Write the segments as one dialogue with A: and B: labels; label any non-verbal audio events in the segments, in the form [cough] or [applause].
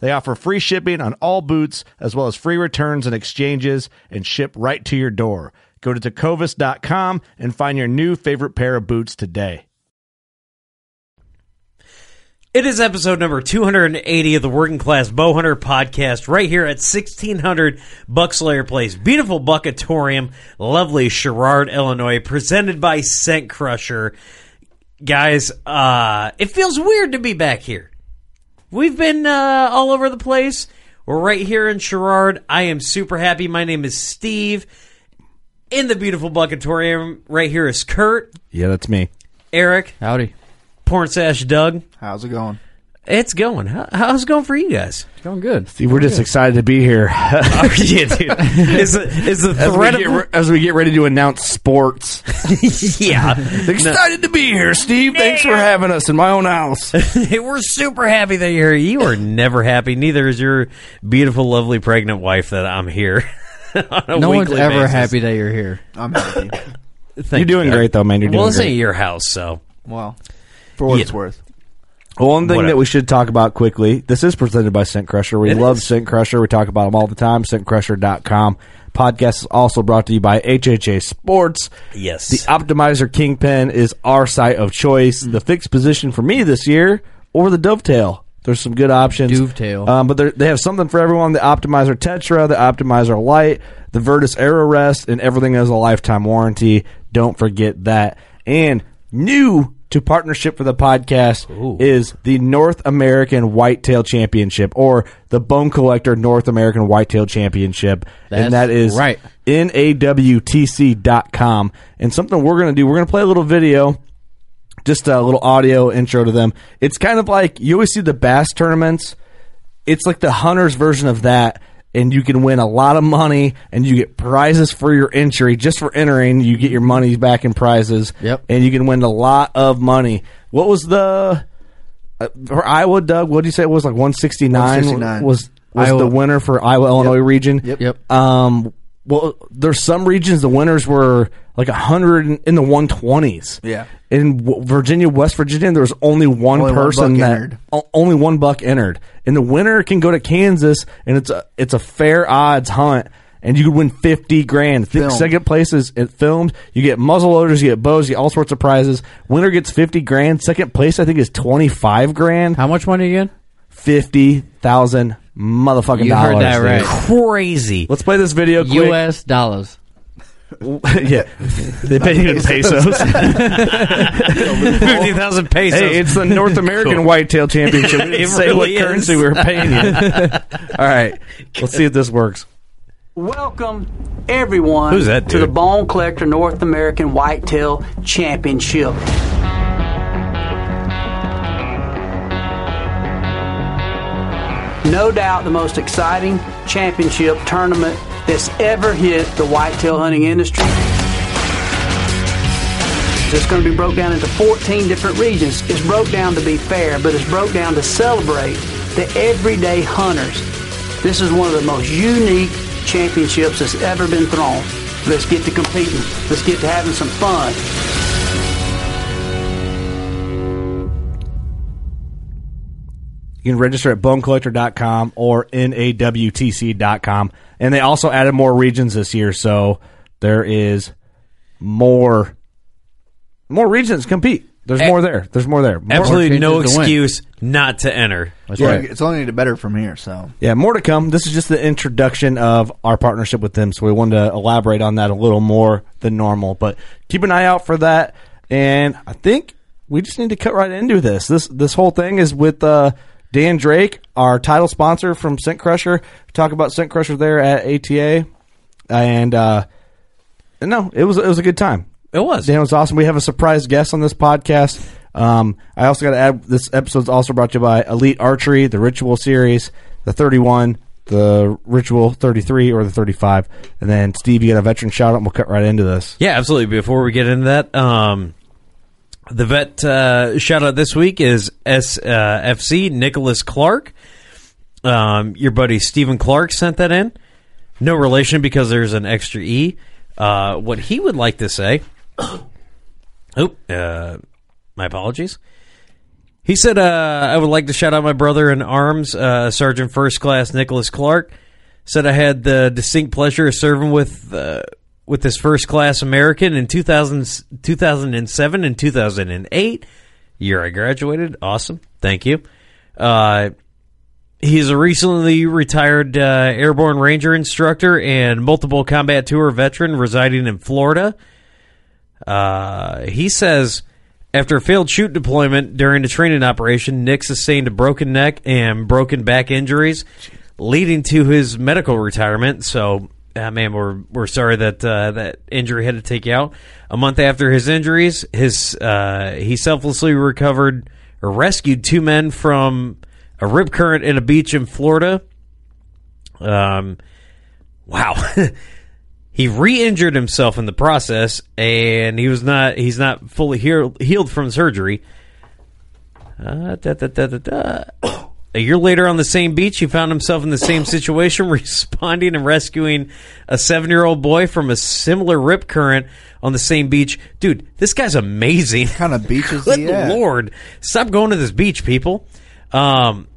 A: They offer free shipping on all boots, as well as free returns and exchanges, and ship right to your door. Go to tecovas.com and find your new favorite pair of boots today.
B: It is episode number 280 of the Working Class Bowhunter podcast right here at 1600 Buckslayer Place. Beautiful Buckatorium, lovely Sherrard, Illinois, presented by Scent Crusher. Guys, uh, it feels weird to be back here. We've been uh, all over the place. We're right here in Sherrard. I am super happy. My name is Steve. In the beautiful Buckatorium, right here is Kurt,
A: Yeah, that's me.
B: Eric,
C: Howdy.
B: Porn Sash Doug.
C: How's it going?
B: It's going. How, how's it going for you guys?
C: It's going good.
A: See, we're just excited to be here. [laughs]
B: Oh, yeah, dude. Is the, is the
A: as, we
B: threat
A: get,
B: of
A: re- as we get ready to announce sports. [laughs]
B: yeah? [laughs]
A: excited to be here, Steve. Thanks for having us in my own house.
B: We're super happy that you're here. You are never happy. Neither is your beautiful, lovely, pregnant wife that I'm here. on a
C: No one's ever
B: basis.
C: happy that you're here.
D: I'm happy.
B: Thank
A: You're doing
B: you.
A: great, though, man. You're doing
B: Well, this
A: great.
B: ain't your house, so
D: well, for what
B: Yeah.
D: it's worth.
A: One thing
B: Whatever.
A: that we should talk about quickly. This is presented by Scent Crusher. We
B: It
A: love
B: is.
A: Scent Crusher. We talk about them all the time. ScentCrusher.com. Podcast is also brought to you by HHA Sports.
B: yes,
A: The Optimizer Kingpin is our sight of choice. The fixed position for me this year, or the Dovetail. There's some good options.
C: Dovetail.
A: Um, but they're- they have something for everyone. The Optimizer Tetra, the Optimizer Light, the Virtus Aero Rest, and everything has a lifetime warranty. Don't forget that. And new to partnership for the podcast is the North American Whitetail Championship, or the Bone Collector North American Whitetail Championship. and
C: That's
A: that is
C: right.
A: nawtc.com. And something we're going to do, we're going to play a little video, just a little audio intro to them. It's kind of like you always see the bass tournaments. It's like the hunter's version of that. And you can win a lot of money, and you get prizes for your entry. Just for entering, you get your money back in prizes.
C: Yep.
A: And you can win a lot of money. What was the uh, for Iowa, Doug? What did you say it was like one sixty nine?
D: 169.
A: Was was
C: Iowa.
A: the winner for Iowa Illinois region?
D: Yep.
C: Yep.
A: Um, well, there's some regions the winners were like a hundred in the one twenties.
D: Yeah.
A: In Virginia, West Virginia, there was only one
D: Only
A: person
D: buck
A: that
D: entered.
A: only one buck entered, and the winner can go to Kansas, and it's a it's a fair odds hunt. And you could win fifty grand. I
D: Filmed.
A: second place is it filmed. You get muzzle loaders, you get bows, you get all sorts of prizes. Winner gets fifty grand. Second place, I think, is twenty five grand.
C: How much money again?
A: Fifty thousand motherfucking
C: You
A: dollars.
C: heard that
A: dude.
C: right.
B: crazy.
A: Let's play this video quick.
C: U.S. dollars. [laughs]
A: yeah, they pay you in [laughs] pesos. [laughs]
B: Fifty thousand pesos.
A: hey, it's the North American
B: Cool.
A: Whitetail Championship. We didn't
B: It
A: say what
B: really is.
A: currency we were paying you. All right, let's see if this works.
E: Welcome, everyone,
B: Who's that
E: to the? Bone Collector North American Whitetail Championship. No doubt the most exciting championship tournament that's ever hit the whitetail hunting industry. It's going to be broke down into 14 different regions. It's broke down to be fair, but it's broke down to celebrate the everyday hunters. This is one of the most unique championships that's ever been thrown. Let's get to competing. Let's get to having some fun.
A: You can register at bonecollector.com or nawtc.com. And they also added more regions this year, so there is more more regions compete. There's more there. There's more there. More,
B: Absolutely no
D: chances to win.
B: excuse not to enter.
D: It's,
A: Yeah.
D: only, it's only get better from here. So
A: Yeah, more to come. This is just the introduction of our partnership with them, so we wanted to elaborate on that a little more than normal. But keep an eye out for that. And I think we just need to cut right into this. This this whole thing is with uh, Dan Drake, our title sponsor from Scent Crusher. Talk about Scent Crusher there at ATA, and uh, no, it was it was a good time.
B: It was.
A: Dan was awesome. We have a surprise guest on this podcast. Um, I also got to add this episode's also brought to you by Elite Archery, the Ritual Series, the 31, the Ritual 33, or the 35. And then, Steve, you got a veteran shout out, and we'll cut right into this.
B: Yeah, absolutely. Before we get into that, um, the vet uh, shout out this week is SFC Nicholas Clark. Um, your buddy Stephen Clark sent that in. No relation because there's an extra E. Uh, what he would like to say. [coughs] oh, uh, my apologies. He said, uh, I would like to shout out my brother in arms, uh, Sergeant First Class Nicholas Clark. Said I had the distinct pleasure of serving with uh, with this first class American in 2000, 2007 and 2008. Year I graduated. Awesome. Thank you. Uh, he's a recently retired uh, airborne ranger instructor and multiple combat tour veteran residing in Florida. Uh, he says after a failed shoot deployment during a training operation, Nick sustained a broken neck and broken back injuries, leading to his medical retirement. So, uh, man, we're we're sorry that uh, that injury had to take you out. A month after his injuries, his uh, he selflessly recovered or rescued two men from a rip current in a beach in Florida. Um, wow. [laughs] he re-injured himself in the process, and he was not he's not fully healed, healed from surgery. Uh, da, da, da, da, da. [coughs] A year later, on the same beach, he found himself in the same [coughs] situation, [laughs] responding and rescuing a seven-year-old boy from a similar rip current on the same beach. Dude, this guy's amazing.
D: kind of beaches [laughs]
B: Good
D: he at?
B: lord, stop going to this beach, people. Um,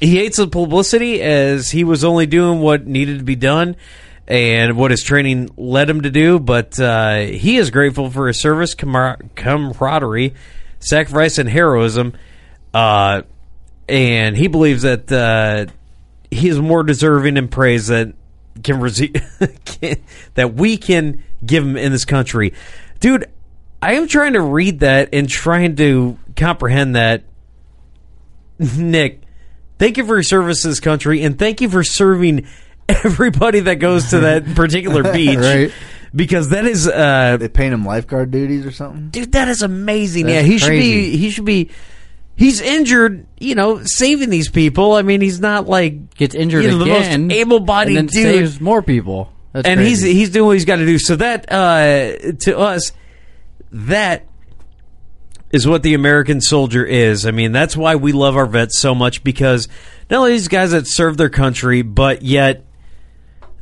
B: he hates the publicity as he was only doing what needed to be done and what his training led him to do. But uh, he is grateful for his service, camar- camaraderie, sacrifice, and heroism. Uh, and he believes that uh, he is more deserving in praise that can, rece- [laughs] can that we can give him in this country, dude. I am trying to read that and trying to comprehend that. Nick, thank you for your service to this country, and thank you for serving everybody that goes to that [laughs] particular beach.
D: Right.
B: Because that is, uh,
D: They paint him lifeguard duties or something.
B: dude, that is amazing.
D: That's
B: yeah, he should be. He should be. He's injured, you know, saving these people. I mean, he's not like
D: Gets injured
B: you know,
D: again,
B: the most able-bodied
D: and then
B: dude
D: saves more people. That's
B: and
D: crazy.
B: he's he's doing what he's got to do. So that uh, to us, that is what the American soldier is. I mean, that's why we love our vets so much because not only these guys that serve their country, but yet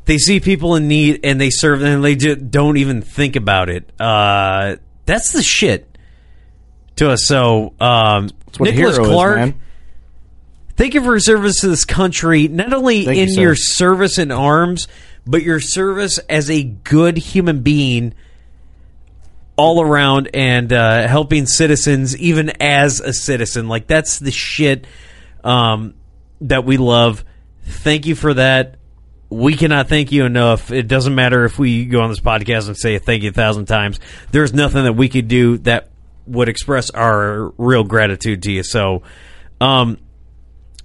B: they see people in need and they serve them and they just don't even think about it. Uh, that's the shit to us. So, um,
A: what a
B: Nicholas
A: is,
B: Clark.
A: man.
B: Thank you for your service to this country, not only
A: Thank
B: in
A: sir.
B: your service in arms, but your service as a good human being all around and uh, helping citizens, even as a citizen. Like, that's the shit um, that we love. Thank you for that. We cannot thank you enough. It doesn't matter if we go on this podcast and say thank you a thousand times. There's nothing that we could do that would express our real gratitude to you. So, um,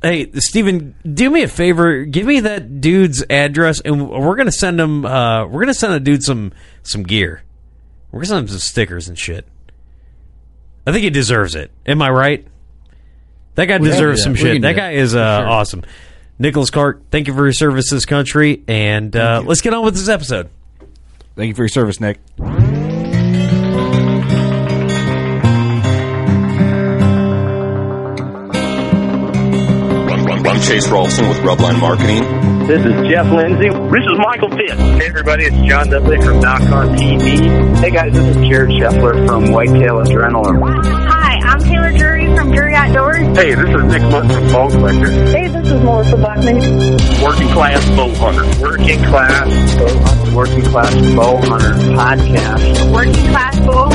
B: Hey, Steven, do me a favor. Give me that dude's address, and we're gonna send him. Uh, we're gonna send a dude some some gear. We're gonna send him some stickers and shit. I think he deserves it. Am I right? That guy
D: can
B: deserves some shit. That
D: that.
B: guy is uh, awesome. Nicholas Clark, thank you for your service to this country, and uh, let's get on with this episode.
A: Thank you for your service, Nick.
F: Chase Rolfson with Rubline Marketing.
G: This is Jeff Lindsay. This is Michael Pitt. Hey everybody, it's John Dudley from Nock On TV. Hey guys, this is Jared Scheffler from Whitetail Adrenaline.
H: Hi, I'm Taylor Drury from Drury Outdoors.
G: Hey, this is Nick Mundt from Bone Collector.
H: Hey, this is Melissa Bachman.
G: Working Class Bow Hunter. Working Class Bow Hunter. Working Class Bow Hunter Podcast.
H: Working Class Bow Hunter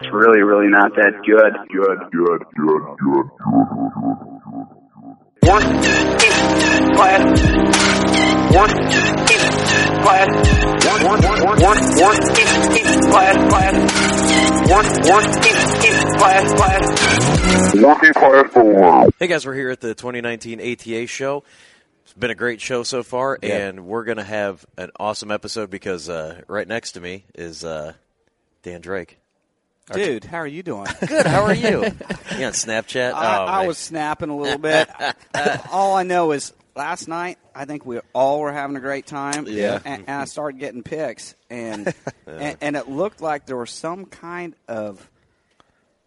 G: It's really, really not that good. Good, good, good, good, good. Class. Working class. Work, working class, class. Work, working class, class. Working class for
I: Hey guys, we're here at the 2019 ATA show. It's been a great show so far, and we're going to have an awesome episode because uh, right next to me is uh, Dan Drake.
J: Dude, how are you doing? [laughs]
I: Good. How are you? you on Snapchat?
J: I,
I: oh,
J: I was snapping a little bit. [laughs] all I know is last night, I think we all were having a great time.
I: Yeah.
J: And, and I started getting pics, and, [laughs] and and it looked like there was some kind of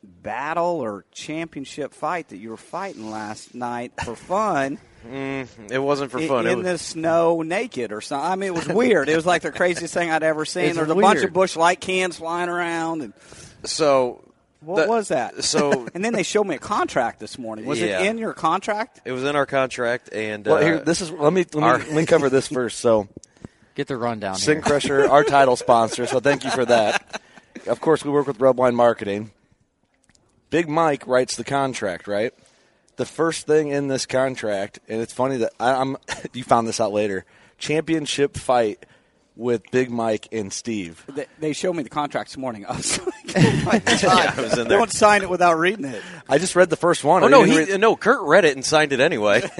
J: battle or championship fight that you were fighting last night for fun.
I: Mm, it wasn't for fun.
J: In,
I: it was,
J: the snow, naked or something. I mean, it was weird. it was like the craziest thing I'd ever seen.
I: It's
J: There was a bunch of Busch Light cans flying around, and
I: so
J: what
I: the-
J: was that?
I: So [laughs]
J: and then they showed me a contract this morning. Was
I: Yeah.
J: it in your contract?
I: it was in our contract, and
A: Well,
I: uh,
A: here, this is let me let me,
I: our-
A: let me cover this first. So, [laughs]
K: Get the rundown.
A: Sin
K: here.
A: Crusher, our title sponsor. So, thank you for that. Of course, we work with Rubline Marketing. Big Mike writes the contract, right? The first thing in this contract, and it's funny that I, I'm. [laughs] You found this out later. Championship fight with Big Mike and Steve.
J: They, they showed me the contract this morning. [laughs] I was like, oh [laughs]
I: yeah, I was in there.
J: don't sign it without reading it.
A: I just read the first one.
I: Oh
A: I
I: no, he
A: read-
I: no. Kurt read it and signed it anyway. [laughs]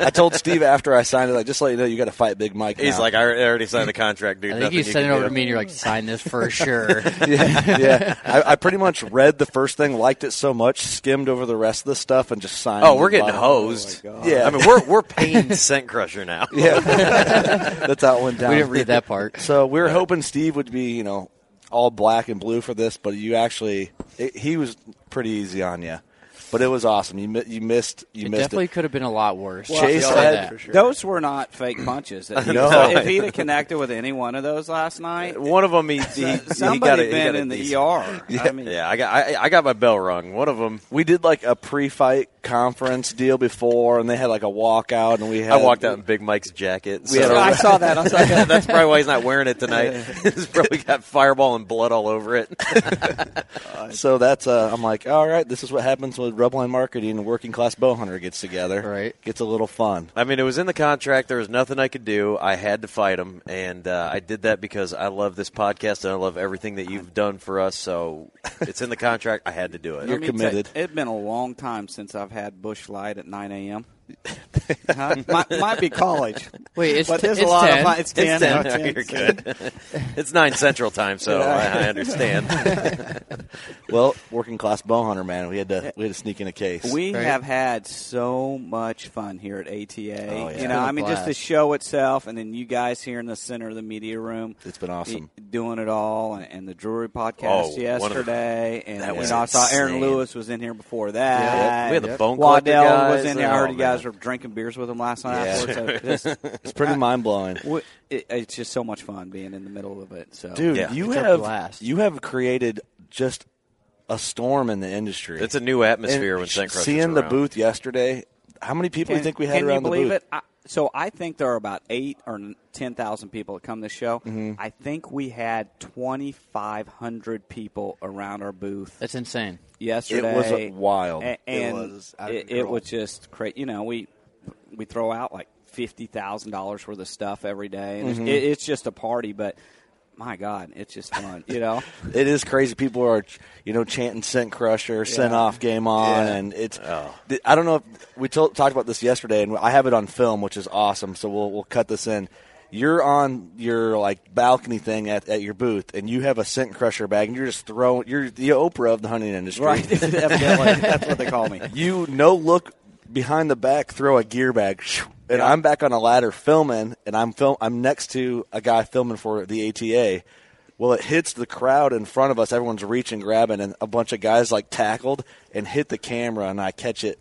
A: I told Steve after I signed it, like, just to let you know, you got to fight Big Mike.
I: He's
A: now.
I: like, I already signed the contract, dude.
K: I think you sent it over
I: do.
K: to me and you're like, sign this for sure.
A: yeah, yeah. I, I pretty much read the first thing, liked it so much, skimmed over the rest of the stuff, and just signed.
I: Oh, we're getting
A: bottom.
I: hosed.
A: Oh yeah.
I: I mean, we're we're paying Scent Crusher now.
A: Yeah, that's how it went down.
K: we didn't read that part.
A: So we were hoping Steve would be, you know, all black and blue for this, but you actually, it, he was pretty easy on you. But it was awesome. You mi- you missed you
K: It
A: missed
K: definitely
A: it.
K: could have been a lot worse.
A: Chase
K: I'll
A: had-
K: that.
A: sure.
J: Those were not fake punches. That [laughs] he-
A: No.
J: if he'd have connected with any one of those last night,
I: One of them, [laughs] he, he, he
J: somebody
I: got a, he
J: been
I: got
J: in the
I: decent-
J: ER. [laughs]
A: Yeah.
J: I mean,
I: Yeah, I got I, I got my bell rung. One of them,
A: We did like a pre-fight conference deal before, and they had like a walkout, and we had.
I: I walked out in Big Mike's jacket.
A: We had
I: so-
A: a-
J: I saw that. I saw that.
I: That's probably why he's not wearing it tonight. he's probably got fireball and blood all over it.
A: So that's uh, I'm like, all right, this is what happens with Rubline Marketing and Working Class Bow Hunter gets together.
K: Right.
A: Gets a little fun.
I: I mean, it was in the contract. There was nothing I could do. I had to fight him, and uh, I did that because I love this podcast and I love everything that you've done for us. So [laughs] it's in the contract. I had to do it.
A: You're
J: Let me
A: committed.
J: It's been a long time since I've had Busch Light at 9 a.m. Huh? might, might be college.
K: Wait, it's,
J: but
K: t-
J: there's
K: it's
J: a lot
K: 10.
J: of fun. It's 10.
I: It's ten.
J: no,
I: No,
J: 10.
I: you're good. [laughs] it's nine Central Time, so I, I understand. [laughs]
A: Well, Working Class Bow Hunter, man, we had to we had to sneak in a case.
J: We
K: Right.
J: have had so much fun here at ATA.
A: Oh, yeah.
J: You know,
K: been a
J: I mean, just the show itself, and then you guys here in the center of the media room.
A: it's been awesome.
J: Doing it all, and, and the Drury oh, podcast
I: Oh, one of-
J: yesterday, and
I: that
J: you
I: was
J: know, I saw Aaron. Lewis was in here before that.
I: we had the Bone Collector
J: Waddell
I: guys
J: was in here.
I: and-
J: I heard
I: oh,
J: you guys were drinking beers with him last night.
A: Yeah.
J: Afterwards, so just, [laughs]
A: It's pretty mind blowing.
J: it, it's just so much fun being in the middle of it. So,
A: Dude,
I: Yeah.
A: you
K: It's
A: have
K: blast.
A: you have created just a storm in the industry.
I: It's a new atmosphere
A: And
I: when Scent Crusher's
A: seeing the
I: around.
A: booth yesterday. How many people do you think we had around the booth?
J: it? I, so I think there are about eight or ten thousand people that come to this show.
A: Mm-hmm.
J: I think we had twenty five hundred people around our booth
K: That's insane.
J: yesterday.
A: It was wild.
J: A-
A: It was
J: it, it was just crazy. You know, we we throw out like fifty thousand dollars worth of stuff every day, and
A: Mm-hmm.
J: it's, it, it's just a party. But my God, it's just fun. You know, [laughs]
A: It is crazy. People are, you know, chanting "Scent Crusher," "Scent
J: Yeah.
A: off," "Game on,"
J: Yeah.
A: and it's.
I: Oh.
A: I don't know if we told, talked about this yesterday, and I have it on film, which is awesome. So we'll we'll cut this in. you're on your like balcony thing at, at your booth, and you have a scent crusher bag, and you're just throwing. You're the Oprah of the hunting industry,
J: Right. [laughs] Evidently, that's what they call me.
A: You no look behind the back, throw a gear bag, and I'm back on a ladder filming, and I'm film. I'm next to a guy filming for the ATA. Well, it hits the crowd in front of us. Everyone's reaching, grabbing, and a bunch of guys like tackled and hit the camera, and I catch it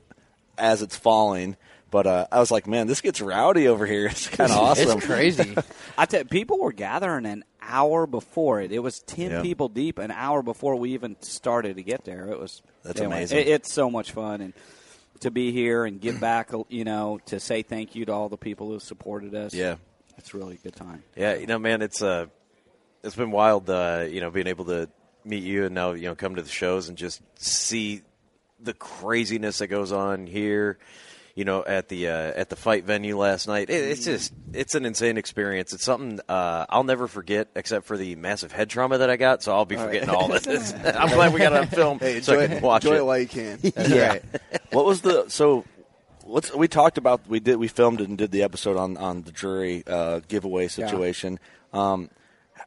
A: as it's falling. But uh, I was like, man, this gets rowdy over here. [laughs] It's kind of awesome. It's crazy. [laughs]
J: I tell you, people were gathering an hour before it. It was ten
A: Yeah.
J: people deep an hour before we even started to get there. It was
A: That's
J: anyway,
A: amazing.
J: it- it's so much fun and to be here and give [clears throat] back. You know, to say thank you to all the people who supported us.
I: Yeah.
J: it's really a good time.
I: Yeah, you know, man, it's uh, it's been wild. Uh, you know, being able to meet you and now you know come to the shows and just see the craziness that goes on here. You know, at the uh, at the fight venue last night, it, it's just it's an insane experience. It's something uh, I'll never forget, except for the massive head trauma that I got. So I'll be
A: All right.
I: forgetting all this. [laughs] I'm glad we got it on film
A: Hey,
I: so I
A: enjoy-
I: can watch
A: enjoy
I: it.
A: it while you can. [laughs] yeah. what was the so? Let's we talked about we did we filmed and did the episode on on the Drury uh, giveaway situation. Um,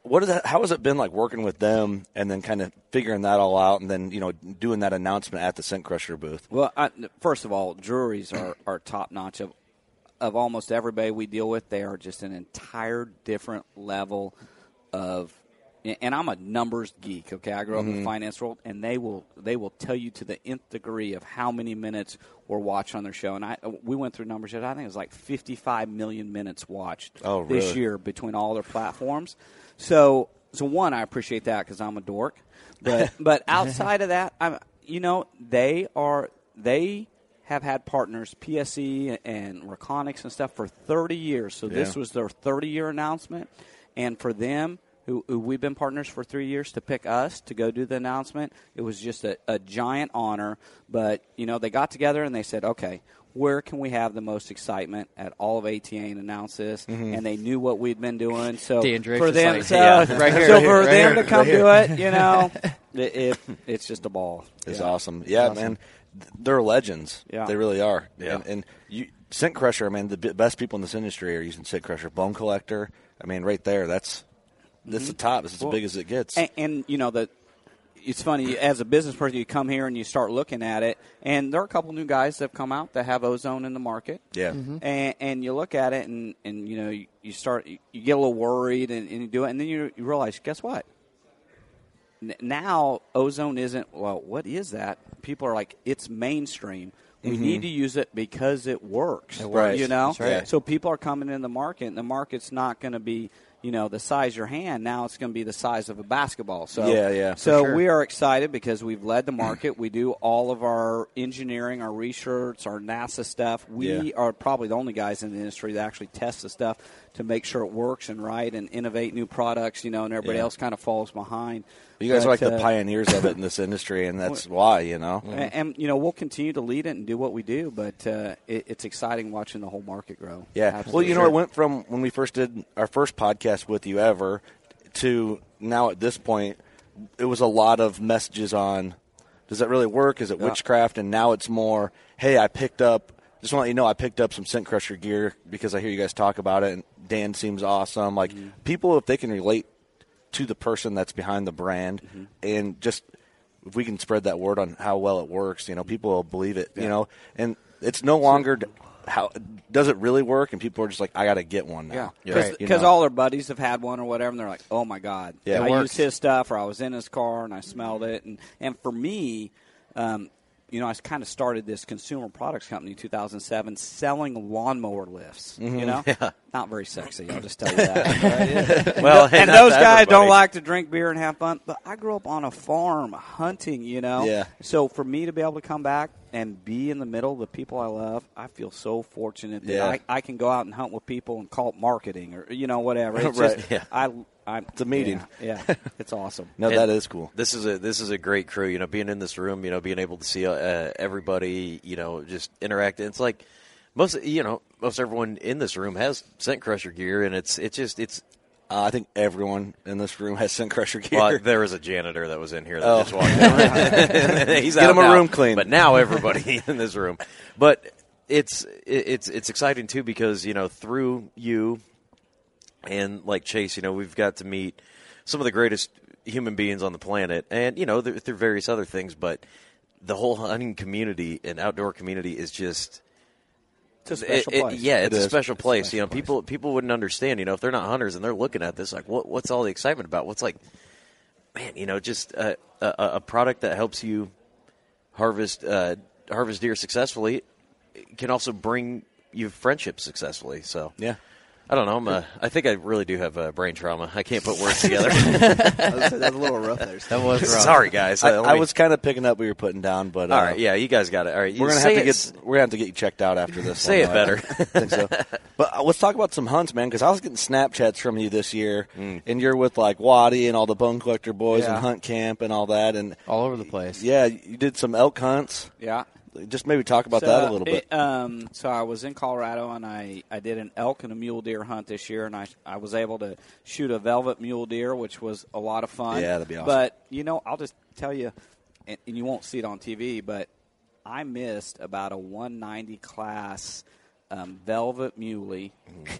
A: what is that? How has it been like working with them and then kind of figuring that all out and then you know doing that announcement at the Scent Crusher booth?
J: Well, I, first of all, Drurys are, are top notch. Of, of almost everybody we deal with, they are just an entire different level of. And I'm a numbers geek. Okay, I grew up in
A: Mhm.
J: the finance world, and they will they will tell you to the nth degree of how many minutes were watched on their show. And I we went through numbers. I think it was like 55 million minutes watched
A: Oh,
J: this year between all their platforms. So, so one, I appreciate that because I'm a dork. But [laughs] but outside of that, I'm you know they are they have had partners PSE and Reconyx and stuff for 30 years. So this was their 30 year announcement, and for them. Who, who we've been partners for three years to pick us to go do the announcement. It was just a, a giant honor. But you know, they got together and they said, "Okay, where can we have the most excitement at all of ATA and announce this?"
K: Mhm.
J: And they knew what we'd been doing. So for them,
K: like,
J: so,
K: yeah, right [laughs] here,
J: so
K: right
J: for
K: here,
J: them
K: right
J: to come
K: here.
J: do it, you know, [laughs] it, it it's just a ball.
A: It's
J: Yeah.
A: awesome. Yeah,
J: Awesome.
A: man, they're legends.
J: Yeah.
A: they really are.
I: Yeah.
A: and, and you Scent Crusher. I mean, the b- best people in this industry are using Scent Crusher. Bone Collector. I mean, right there. That's that's the top. It's as
J: Well,
A: big as it gets.
J: And, and you know the. It's funny as a business person, you come here and you start looking at it, and there are a couple new guys that have come out that have ozone in the market.
A: Yeah.
K: Mm-hmm.
J: and, and you look at it, and, and you know you, you start you, you get a little worried, and, and you do it, and then you, you realize, guess what? N- now ozone isn't well. What is that? People are like, it's mainstream. We
A: Mhm.
J: need to use it because it works.
A: It works.
J: You know,
A: That's right.
J: so people are coming in the market, and the market's not going to be, you know, the size of your hand. Now it's going to be the size of a basketball. So
A: Yeah, yeah,
J: So
A: sure.
J: we are excited because we've led the market. we do all of our engineering, our research, our NASA stuff. We
A: Yeah.
J: are probably the only guys in the industry that actually test the stuff to make sure it works and right and innovate new products. You know, and everybody
A: Yeah.
J: else kind of falls behind.
A: you guys
J: But,
A: are like the
J: uh,
A: pioneers of it in this industry, and that's [laughs] why you know.
J: and, and, you know we'll continue to lead it and do what we do, but uh, it, it's exciting watching the whole market grow.
A: Yeah. Well, you know, it went from when we first did our first podcast with you ever to now at this point, it was a lot of messages on does that really work? Is it
J: Yeah.
A: witchcraft? And now it's more, hey, I picked up, just want to let you know, I picked up some Scent Crusher gear because I hear you guys talk about it, and Dan seems awesome. Like,
J: Mm-hmm.
A: people, if they can relate to the person that's behind the brand
J: Mm-hmm.
A: and just if we can spread that word on how well it works, you know, people will believe it, you know, and it's no longer d- how does it really work, and people are just like, I got to get one now,
J: Yeah, because
A: know?
J: all their buddies have had one or whatever, and they're like, "Oh my god,
A: Yeah.
J: I
A: works.
J: used his stuff, or I was in his car and I smelled it." And and for me, um, you know, I kind of started this consumer products company in 2007, selling lawnmower lifts. You
A: Mhm.
J: know,
A: Yeah.
J: not very sexy. I'll just tell you that. [laughs]
I: Well, hey,
J: and those guys don't like to drink beer and have fun. But I grew up on a farm hunting. You know,
A: Yeah.
J: So for me to be able to come back and be in the middle of the people I love, I feel so fortunate that
A: Yeah.
J: I, I can go out and hunt with people and call it marketing or you know whatever. It's [laughs]
A: Right.
J: just,
I: Yeah.
J: I, I'm,
A: It's a meeting.
J: Yeah, yeah. [laughs] it's awesome.
A: no,
I: And
A: that is cool.
I: This is a this is a great crew. You know, being in this room, you know, being able to see uh, everybody, you know, just interact. It's like most, you know, most everyone in this room has Scent Crusher gear, and it's it's just it's.
A: Uh, I think everyone in this room has Scent Crusher gear.
I: Well, there was a janitor that was in here that
A: Oh.
I: just walked in. [laughs] He's
A: Get
I: out
A: him a
I: now.
A: room clean.
I: But now everybody [laughs] in this room. But it's it's it's exciting too because you know through you and like Chase, you know, we've got to meet some of the greatest human beings on the planet, and you know, through, through various other things. But the whole hunting community and outdoor community is just.
J: It's a special
I: it- it-
J: place.
I: yeah,
J: It
I: it's a special
J: It's a
I: place.
J: special
I: you know, people people wouldn't understand. You know, if they're not hunters and they're looking at this, like, what what's all the excitement about? What's like, man, you know, just a, a, a product that helps you harvest uh, harvest deer successfully can also bring you friendships successfully. So
A: yeah.
I: I don't know. I'm a, I think I really do have uh, brain trauma. I can't put words together. [laughs] [laughs]
J: That's a little rough there. Steve. That was rough.
I: Sorry, guys.
A: I,
I: Uh,
A: I
I: me-
A: was kind of picking up what you were putting down, but uh,
I: All right, yeah, you guys got it. All right,
A: we're gonna have to get we're gonna have to get you checked out after this.
I: Say
A: one,
I: it better. [laughs]
A: I think so. But uh, let's talk about some hunts, man, because I was getting Snapchats from you this year,
I: Mm.
A: and you're with like Waddy and all the Bone Collector boys
J: Yeah.
A: and Hunt Camp and all that, and
C: all over the place.
A: Yeah, you did some elk hunts.
J: Yeah.
A: Just maybe talk about
J: So,
A: that a little bit.
J: it, um, so I was in Colorado and I, I did an elk and a mule deer hunt this year, and I I was able to shoot a velvet mule deer, which was a lot of fun.
A: Yeah, that'd be awesome.
J: But you know, I'll just tell you, and, and you won't see it on TV, but I missed about a 190 class um, velvet muley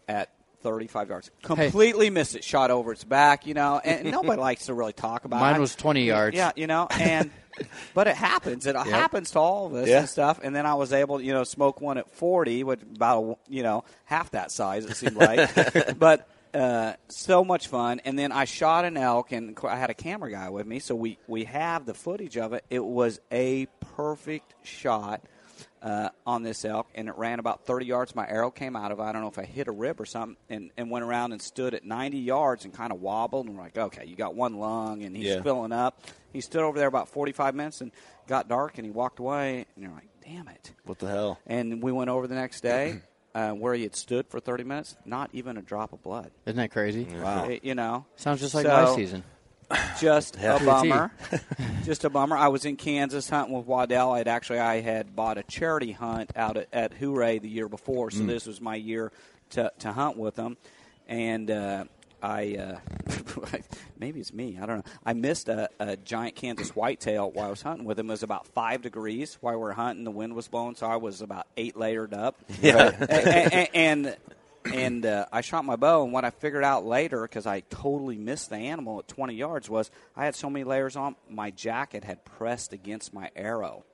J: at 35 yards. Completely missed it. Shot over its back, you know, and [laughs] nobody likes to really talk about it.
C: Mine was 20 yards.
J: Yeah, you know, and [laughs] but it happens. It happens to all of us
C: Yeah.
J: and stuff. And then I was able, to, you know, smoke one at 40, with about you know half that size it seemed like, [laughs] but. Uh, so much fun, and then I shot an elk, and I had a camera guy with me, so we we have the footage of it. It was a perfect shot uh, on this elk, and it ran about 30 yards. My arrow came out of it. I don't know if I hit a rib or something, and, and went around and stood at 90 yards and kind of wobbled. And we're like, okay, you got one lung, and he's
A: Yeah.
J: filling up. He stood over there about 45 minutes and got dark, and he walked away. And you're like, damn it.
A: What the hell?
J: And we went over the next day. [clears throat] Uh, where he had stood for 30 minutes, not even a drop of blood.
C: Isn't that crazy?
J: Wow. You know,
C: Sounds just like
J: So-
C: my season. [sighs]
J: just a
C: To a T.
J: bummer. [laughs] just a bummer. I was in Kansas hunting with Waddell. I'd actually I had bought a charity hunt out at, at Hooray the year before, so
D: Mm.
J: this was my year to to hunt with them. And uh, I uh, [laughs] maybe it's me. I don't know. I missed a, a giant Kansas whitetail while I was hunting with him. It was about five degrees while we were hunting. The wind was blowing, so I was about eight layered up.
A: Yeah. [laughs]
J: and. and, and and uh, I shot my bow, and what I figured out later, because I totally missed the animal at 20 yards, was I had so many layers on, my jacket had pressed against my arrow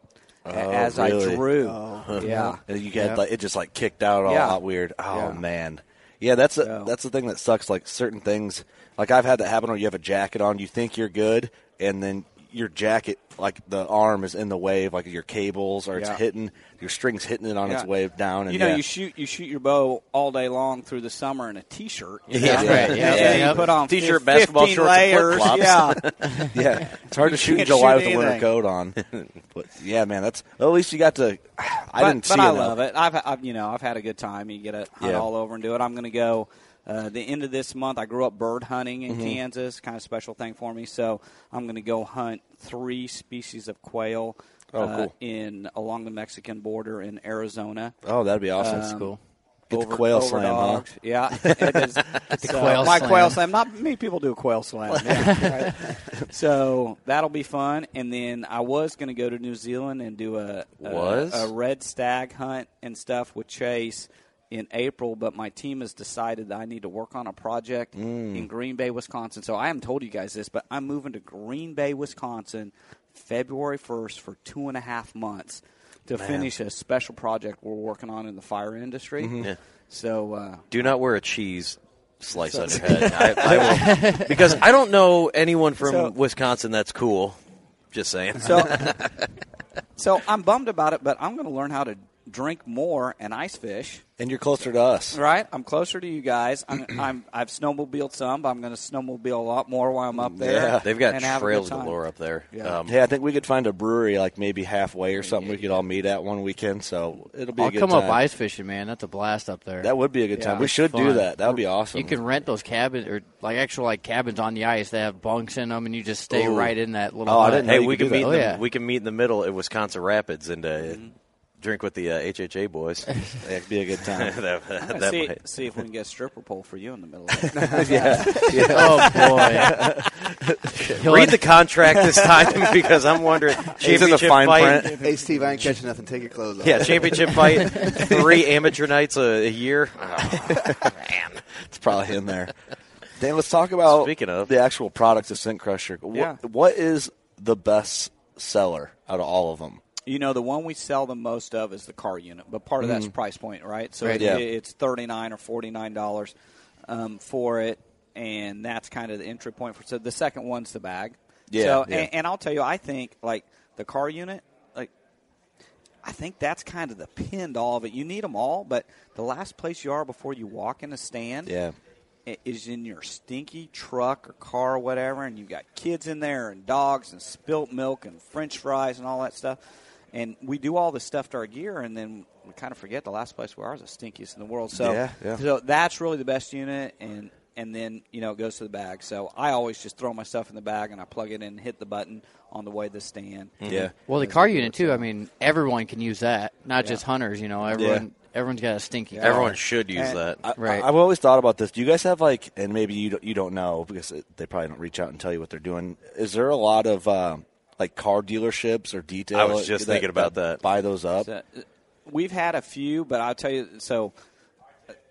A: Oh,
J: as
A: really?
J: I drew.
A: Oh. [laughs]
J: Yeah,
A: and you had like it just like kicked out all
J: Yeah.
A: weird. Oh
J: Yeah.
A: man, yeah, that's a, that's the thing that sucks. Like certain things, like I've had that happen where you have a jacket on, you think you're good, and then your jacket, like the arm is in the wave, like your cables or it's
J: Yeah.
A: hitting your strings hitting it on its wave down. And
J: you know,
A: yeah.
J: you shoot you shoot your bow all day long through the summer in a t-shirt. [laughs] you
A: Yeah, right, yeah.
J: And
A: Yeah.
J: you put on
A: T-shirt, basketball shorts,
J: layers.
A: flip-flops. [laughs]
J: Yeah,
A: yeah, it's hard to shoot in July
J: shoot
A: with a winter coat on. [laughs] but yeah, man, that's well, at least you got to. I
J: but,
A: didn't see
J: but I
A: it, though.
J: love it. I've, I've you know I've had a good time. You get
A: Yeah.
J: all over and do it. I'm going to go. Uh, the end of this month, I grew up bird hunting in
A: Mhm.
J: Kansas, kind of special thing for me. So I'm going to go hunt three species of quail
A: Oh,
J: uh,
A: cool.
J: in along the Mexican border in Arizona.
A: Oh, that'd be awesome. That's
J: Um,
A: cool. Get the quail
J: over
A: slam, huh?
J: Yeah, [laughs] [laughs] it is.
C: the
J: So,
C: quail
J: my
C: slam.
J: quail slam. Not many people do a quail slam. Yeah, [laughs] right. So that'll be fun. And then I was going to go to New Zealand and do a a,
I: Was?
J: a red stag hunt and stuff with Chase in April, but my team has decided that I need to work on a project
A: Mm.
J: in Green Bay, Wisconsin. So I haven't told you guys this, but I'm moving to Green Bay, Wisconsin, February 1st for two and a half months to
I: Man.
J: finish a special project we're working on in the fire industry.
I: Mhm. Yeah.
J: So uh,
I: Do not wear a cheese slice
J: So-
I: on your head. [laughs] I, I will, because I don't know anyone from
J: So-
I: Wisconsin that's cool. Just saying.
J: So, [laughs] so I'm bummed about it, but I'm going to learn how to drink more and ice fish.
A: And you're closer to us.
J: Right, I'm closer to you guys. I'm, [clears throat] I'm I've snowmobiled some, but I'm going to snowmobile a lot more while I'm up there.
A: Yeah.
I: They've got
J: and have a good
I: trails galore up there.
J: Yeah.
I: Um,
A: yeah, I think we could find a brewery like maybe halfway or something. We could all meet at one weekend, so it'll be
C: I'll
A: a good
C: come
A: time.
C: up ice fishing, man. That's a blast up there.
A: That would be a good time. We
C: It's
A: should do that. That would be awesome.
C: You can rent those cabins or like actual like cabins on the ice. They have bunks in them, and you just stay
I: Ooh.
C: right in that little.
A: Oh, I didn't know
I: Hey,
A: you
I: we
A: could
I: can meet.
A: that.
I: In
C: Oh,
I: the. We can meet in the middle at Wisconsin Rapids and uh, drink with the uh, HHA boys. [laughs]
A: That'd be a good time.
I: that, [laughs] that, that
J: see,
I: might.
J: see if we can get a stripper pole for you in the middle of it. [laughs]
A: yeah.
C: Oh boy.
I: Read the contract this time because I'm wondering.
A: It's in the
I: Championship
A: fine
I: fight.
A: print.
D: Hey, Steve, I ain't catching nothing. Take your clothes off.
I: Yeah, championship fight. Three amateur nights a, a year. Oh, man.
A: It's probably in there. Dan, let's talk about
I: Speaking of.
A: the actual products of Scent Crusher. What,
J: Yeah.
A: what is the best seller out of all of them?
J: You know, the one we sell the most of is the car unit, but part of that's
A: Mhm.
J: price point, right? So
A: Right.
J: it-
A: Yeah.
J: it's thirty nine or forty nine dollars um, for it, and that's kind of the entry point for. So the second one's the bag.
A: Yeah,
J: So
A: yeah.
J: And, and I'll tell you, I think like the car unit, like I think that's kind of the pin to all of it. You need them all, but the last place you are before you walk in a stand,
A: Yeah.
J: is in your stinky truck or car or whatever, and you've got kids in there and dogs and spilt milk and French fries and all that stuff. And we do all this stuff to our gear, and then we kind of forget the last place we are is the stinkiest in the world. So,
A: Yeah, yeah.
J: so that's really the best unit, and and then you know it goes to the bag. So I always just throw my stuff in the bag and I plug it in, and hit the button on the way to the stand.
A: Yeah.
C: Well, the car unit too. I mean, everyone can use that, not
J: Yeah.
C: just hunters. You know, everyone everyone's got a stinky. car.
I: Everyone should use
J: And-
I: that.
A: I,
C: Right.
A: I, have always thought about this. Do you guys have like, and maybe you don't, you don't know because it, they probably don't reach out and tell you what they're doing. Is there a lot of um, like car dealerships or detail?
I: I was just thinking about that.
A: Buy those up.
J: So, uh, we've had a few, but I'll tell you. So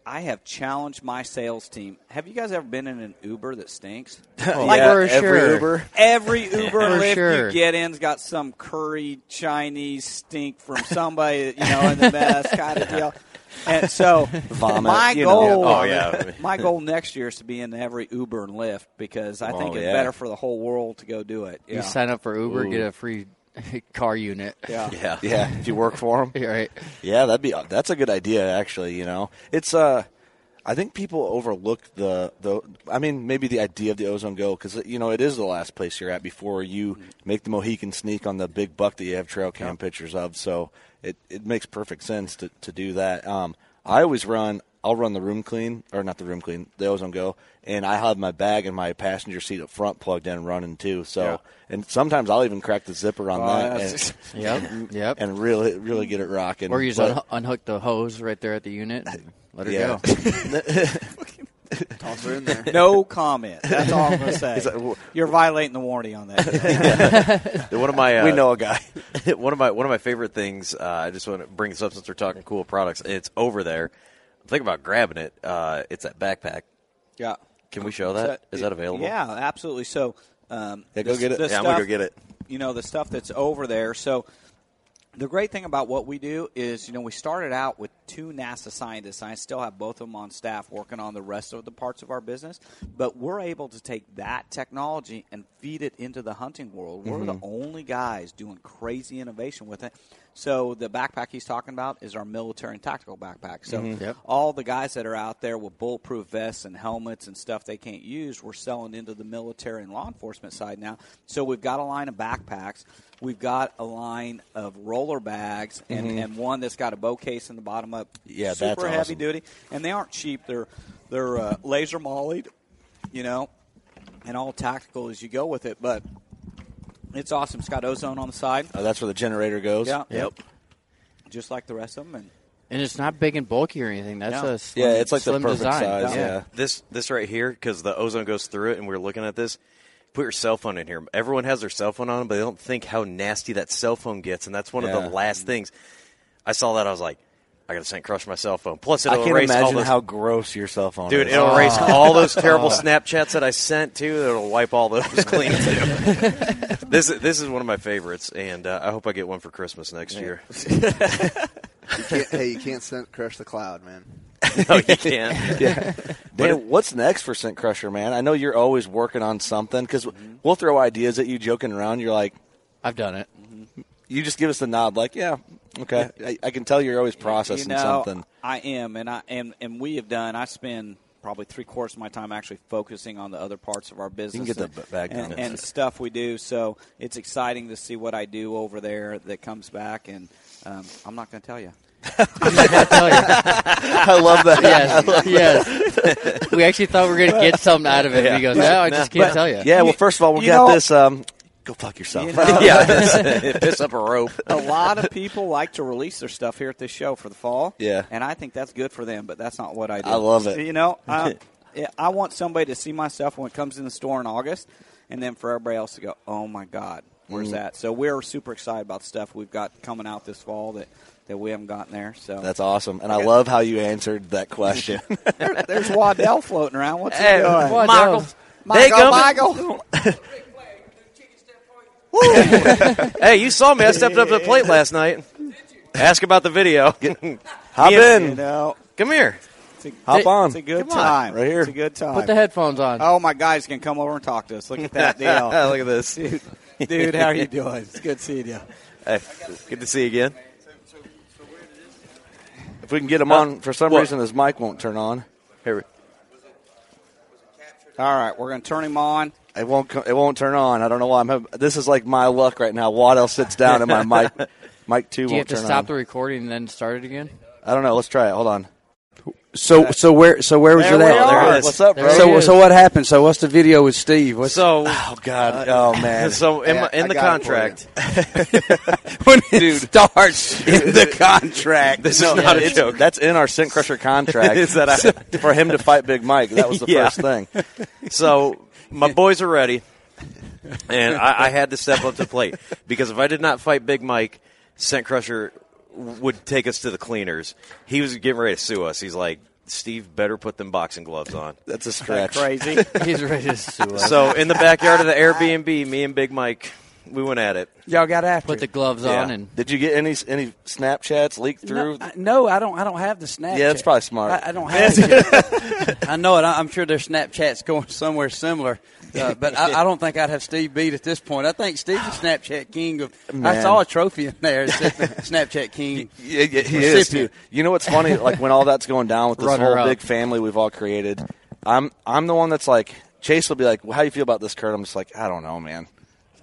J: I have challenged my sales team. Have you guys ever been in an Uber that stinks? [laughs]
C: Like,
A: yeah,
C: for
A: every
C: sure.
A: Uber.
J: Every [laughs] Uber
C: For
J: Lyft
C: sure.
J: you get in's got some curry Chinese stink from somebody, you know, in the mess kind of deal. And so, [laughs]
A: Vomit,
J: my
A: you know.
J: goal,
I: Oh, yeah. [laughs]
J: my goal next year is to be in every Uber and Lyft because I think
A: Oh,
J: it's
A: yeah.
J: better for the whole world to go do it.
C: You sign up for Uber,
A: Ooh.
C: get a free [laughs] car unit.
J: yeah.
I: Yeah.
A: Yeah, if you work for them.
C: right.
A: Yeah, that'd be that's a good idea. Actually, you know, it's uh, I think people overlook the the. I mean, maybe the idea of the Ozone Go because you know it is the last place you're at before you make the Mohican sneak on the big buck that you have trail cam pictures of. So it it makes perfect sense to to do that. Um, I always run. I'll run the room clean, or not the room clean, They the Ozone Go, and I have my bag in my passenger seat up front plugged in, running too. So,
J: Yeah.
A: and sometimes I'll even crack the zipper on
J: Oh,
A: that,
J: that's-
A: and, [laughs]
C: Yep. Yep.
A: and really, really get it rocking.
C: Or you just
A: But-
C: un- unhook the hose right there at the unit. and Let her
A: Yeah.
C: go. [laughs] [laughs] [laughs]
D: Toss her in there.
J: No comment. That's all I'm going [laughs] to say.
A: Like, "Wh-
J: You're violating the warranty on that. [laughs]
I: One of my uh,
A: we know a guy.
I: one of my one of my favorite things. Uh, I just want to bring this up since we're talking cool products. It's over there. I'm thinking about grabbing it. Uh, it's that backpack.
J: yeah.
I: Can we show that? Is that available?
J: Yeah, absolutely. So, um,
A: Yeah, go
J: the-
A: get it.
I: Yeah, I'm gonna go get it.
J: You know, the stuff that's over there. So, the great thing about what we do is, you know, we started out with two NASA scientists. I still have both of them on staff working on the rest of the parts of our business. But we're able to take that technology and feed it into the hunting world. We're mm-hmm. the only guys doing crazy innovation with it. So the backpack he's talking about is our military and tactical backpack. So
C: Yep.
J: all the guys that are out there with bulletproof vests and helmets and stuff they can't use, we're selling into the military and law enforcement side now. So we've got a line of backpacks. We've got a line of roller bags and, and one that's got a bow case in the bottom up.
A: Yeah,
J: super
A: that's
J: heavy
A: awesome.
J: duty, and they aren't cheap. They're they're uh, laser mollied, you know, and all tactical as you go with it. But it's awesome. It's got ozone on the side.
A: Oh, that's where the generator goes.
J: Yeah.
A: Yep.
J: just like the rest of them. And
C: And it's not big and bulky or anything. That's
J: No.
C: a slim,
A: Yeah, it's like the
C: slim
A: perfect
C: design.
A: size. Yeah.
I: This this right here because the ozone goes through it, and we are looking at this. Put your cell phone in here. Everyone has their cell phone on, but they don't think how nasty that cell phone gets, and that's one of
A: Yeah.
I: the last things. I saw that I was like, I got to scent crush my cell phone. Plus,
A: I
I: it'll
A: can't
I: erase all
A: imagine
I: those.
A: how gross your cell phone is.
I: Dude,
A: is.
I: it'll erase all those terrible [laughs] Snapchats that I sent too. It'll wipe all those [laughs] clean too. this is this is one of my favorites, and uh, I hope I get one for Christmas next year. [laughs]
D: You can't, hey, you can't send, crush the cloud, man.
I: no, you can't.
A: yeah. Dan, what's next for Scent Crusher, man? I know you're always working on something because we'll throw ideas at you, joking around. You're like,
C: I've done it.
A: you just give us the nod, like, yeah, okay. I, I can tell you're always processing
J: you know,
A: something.
J: I am, and I and and we have done. I spend probably three quarters of my time actually focusing on the other parts of our business.
A: get the
J: and,
A: b-
J: and, and stuff we do. So it's exciting to see what I do over there that comes back, and um, I'm not going to tell you. [laughs]
A: I love that.
C: Yes, yes. we actually thought we were going to get something out of it. and he goes, "No, I just can't
A: But-
C: tell you."
A: Yeah, well, first of all, we
J: You
A: got
J: know-
A: this. Um, Go fuck yourself.
J: You know? [laughs]
I: yeah, [laughs] [laughs] piss up a rope.
J: a lot of people like to release their stuff here at this show for the fall.
A: Yeah.
J: and I think that's good for them. But that's not what I do.
A: I love it.
J: You know, I, I want somebody to see my stuff when it comes in the store in August, and then for everybody else to go, "Oh my God, where's
A: Mhm.
J: that?" So we're super excited about stuff we've got coming out this fall that that we haven't gotten there. So
A: That's awesome, and I love how you answered that question.
J: There- there's Waddell floating around. What's
A: Hey,
J: he doing?
A: Waddell.
J: Michael,
I: Michael.
J: Michael. [laughs]
I: hey, you saw me. I stepped up to the plate last night. Ask about the video.
A: Hop in.
J: You know,
I: Come here.
J: it's a,
A: Hop on.
J: It's a good
I: Come on.
J: time.
A: Right here.
J: It's a good time.
C: Put the headphones on.
J: Oh, my guy's gonna come over and talk to us. Look at that deal. [laughs]
I: Look at this.
J: dude, dude, how are you doing? It's good seeing you.
I: Hey, good to see you again.
A: if we can get him on, for some
I: What?
A: reason his mic won't turn on.
I: Here.
J: we All right, we're gonna turn him on.
A: It won't. It won't turn on. I don't know why. I'm. having- This is like my luck right now. Waddell sits down and my mic, [laughs] mic two
C: Do you
A: won't
C: have to stop
A: on.
C: the recording and then start it again?
A: I don't know. Let's try it. Hold on.
L: So so where so where was
J: There
L: it at?
I: There it is.
A: What's up, bro?
L: So so what happened? So what's the video with Steve? What's
I: So,
A: Oh God. Uh, oh man. [laughs]
I: so in, my,
J: I
I: in the
J: got it
I: contract, [laughs]
L: when it starts in the contract?
I: this
A: No,
I: is not a joke.
A: That's in our Scent Crusher contract.
I: Is that I-
A: for him to fight Big Mike? That was the
I: Yeah.
A: first thing.
I: So my boys are ready, and I, I had to step up to the plate because if I did not fight Big Mike, Scent Crusher would take us to the cleaners. He was getting ready to sue us. He's like, Steve, better put them boxing gloves on.
A: That's a
J: That
A: stretch.
J: crazy. [laughs]
C: He's ready to sue us.
I: So in the backyard of the Airbnb, me and Big Mike, we went at it.
L: Y'all got after.
C: Put the gloves
I: Yeah.
C: on and
A: Did you get any any Snapchats leaked through?
L: No, I- no, I don't. I don't have the Snapchat.
A: Yeah, that's probably smart.
L: I, I don't have it. [laughs] I know it. I- I'm sure there's Snapchat's going somewhere similar, uh, [laughs] but I, I don't think I'd have Steve beat at this point. I think Steve's the Snapchat king of. I saw a trophy in there. It said [laughs] Snapchat king.
A: Yeah, yeah, he is too. You know what's funny? Like when all that's going down with this
C: Runner
A: whole
C: up.
A: big family we've all created, I'm I'm the one that's like Chase will be like, well, "How do you feel about this, Kurt?" I'm just like, "I don't know, man.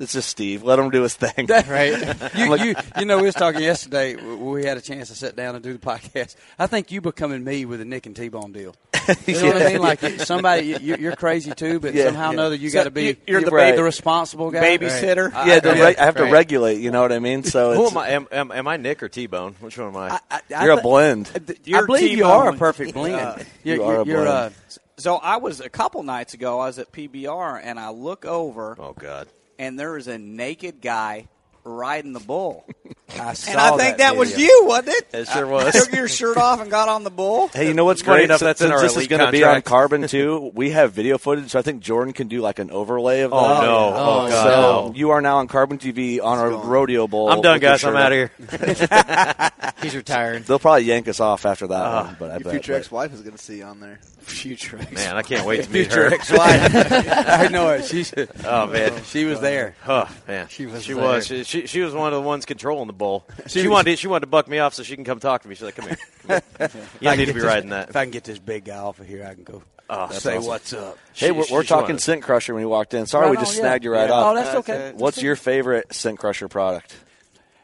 A: It's just Steve. Let him do his thing." [laughs]
C: right.
L: You, you, you know, we was talking yesterday. We had a chance to sit down and do the podcast. I think you becoming me with a Nick and T Bone deal. [laughs] You know what I mean? Like somebody, you, you're crazy too, but
A: Yeah,
L: somehow or
A: yeah.
L: another you
J: So
L: got to be.
J: you- you're the
A: Right.
L: the responsible guy,
J: Babysitter.
L: I-
A: yeah, the
L: I-
A: reg- I have to regulate. You know what I mean? So
I: Who
A: it's,
I: am I? Am, am, am I Nick or T Bone? Which one am I?
L: I- I-
A: you're a blend.
L: I
J: You're
L: believe you
J: T-Bone.
L: are a perfect blend.
J: Uh,
L: you're,
A: you are a
L: you're, uh,
A: blend.
J: So I was a couple nights ago. I was at PBR, and I look over,
I: oh God.
J: And there was a naked guy riding the bull. [laughs]
L: I saw
J: and I think that,
L: video.
J: was you, wasn't it?
I: It sure was.
J: Took your shirt off and got on the bull.
A: Hey, you know what's
I: Funny
A: great?
I: enough,
A: Since-
I: that's in
A: since
I: our
A: this is going to be on. Carbon [laughs] too. We have video footage, so I think Jordan can do like an overlay of that.
I: Oh, no.
C: Oh,
I: Oh,
C: God.
A: So
I: no.
A: you are now on Carbon TV on our rodeo bowl.
I: I'm done, guys. I'm out of here. [laughs]
C: He's retired.
A: They'll probably yank us off after that
I: Uh,
A: one, but I
D: Your
A: bet.
D: future
A: but-
D: ex-wife is going to see you on there.
L: Future ex.
I: Man, I can't wait to meet
L: future
I: her.
L: ex-wife. [laughs] I know it. She's,
I: Oh man.
L: she was there.
I: Oh man,
L: She was
I: She
L: there.
I: was. She, she, she was one of the ones controlling the bull. [laughs] She, wanted. She wanted to buck me off so she can come talk to me. She's like, "Come here. Come here. [laughs] You
L: I
I: need to be
L: get
I: riding that."
L: If I can get this big guy off of here, I can go
I: Oh,
L: say
I: awesome.
L: what's up.
A: Hey,
I: She-
A: we're,
I: she-
A: we're
I: she
A: talking
I: wanted-
A: Scent Crusher when you walked in. Sorry,
L: Right
A: we
L: on,
A: just
L: yeah.
A: snagged you right
L: Yeah.
A: up.
L: Oh, that's okay.
A: What's your favorite Scent Crusher product?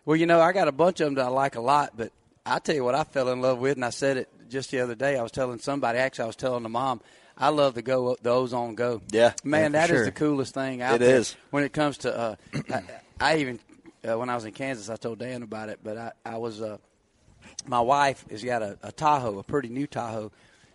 L: Well, you know, I got a bunch of them that I like a lot, but I tell you what I fell in love with, and I said it just the other day. I was telling somebody, actually, I was telling the mom, I love the go the Ozone Go.
A: Yeah.
L: man,
A: Yeah,
L: that
A: for
L: is the coolest thing out
A: It
L: there.
A: is.
L: when it comes to. Uh, [clears throat] I, I even uh, when I was in Kansas, I told Dan about it, but I I was uh, my wife has got a, a Tahoe, a pretty new Tahoe.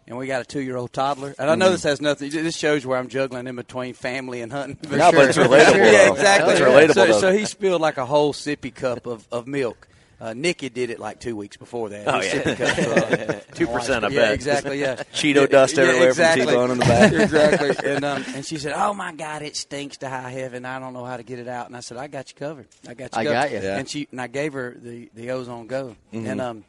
L: And we got a two-year-old toddler, and I know
A: Mhm.
L: this has nothing. This shows where I'm juggling in between family and hunting.
A: No, but it's relatable, [laughs]
L: yeah, exactly.
A: It's relatable,
L: So, so he spilled like a whole sippy cup of, of milk. Uh, Nikki did it like two weeks before that.
I: Oh, yeah.
L: sippy cup, uh,
I: 2%, I
L: yeah, exactly. Yeah, [laughs]
A: Cheeto
L: Yeah,
A: dust
L: yeah,
A: everywhere from
L: exactly.
A: T-Bone in the back. [laughs]
L: exactly. [laughs] And um, and she said, "Oh my God, it stinks to high heaven. I don't know how to get it out." And I said, "I got you covered. I got you.
C: I
L: covered."
C: got you.
A: Yeah.
L: And she and I gave her the the Ozone Go,
A: Mhm.
L: and um,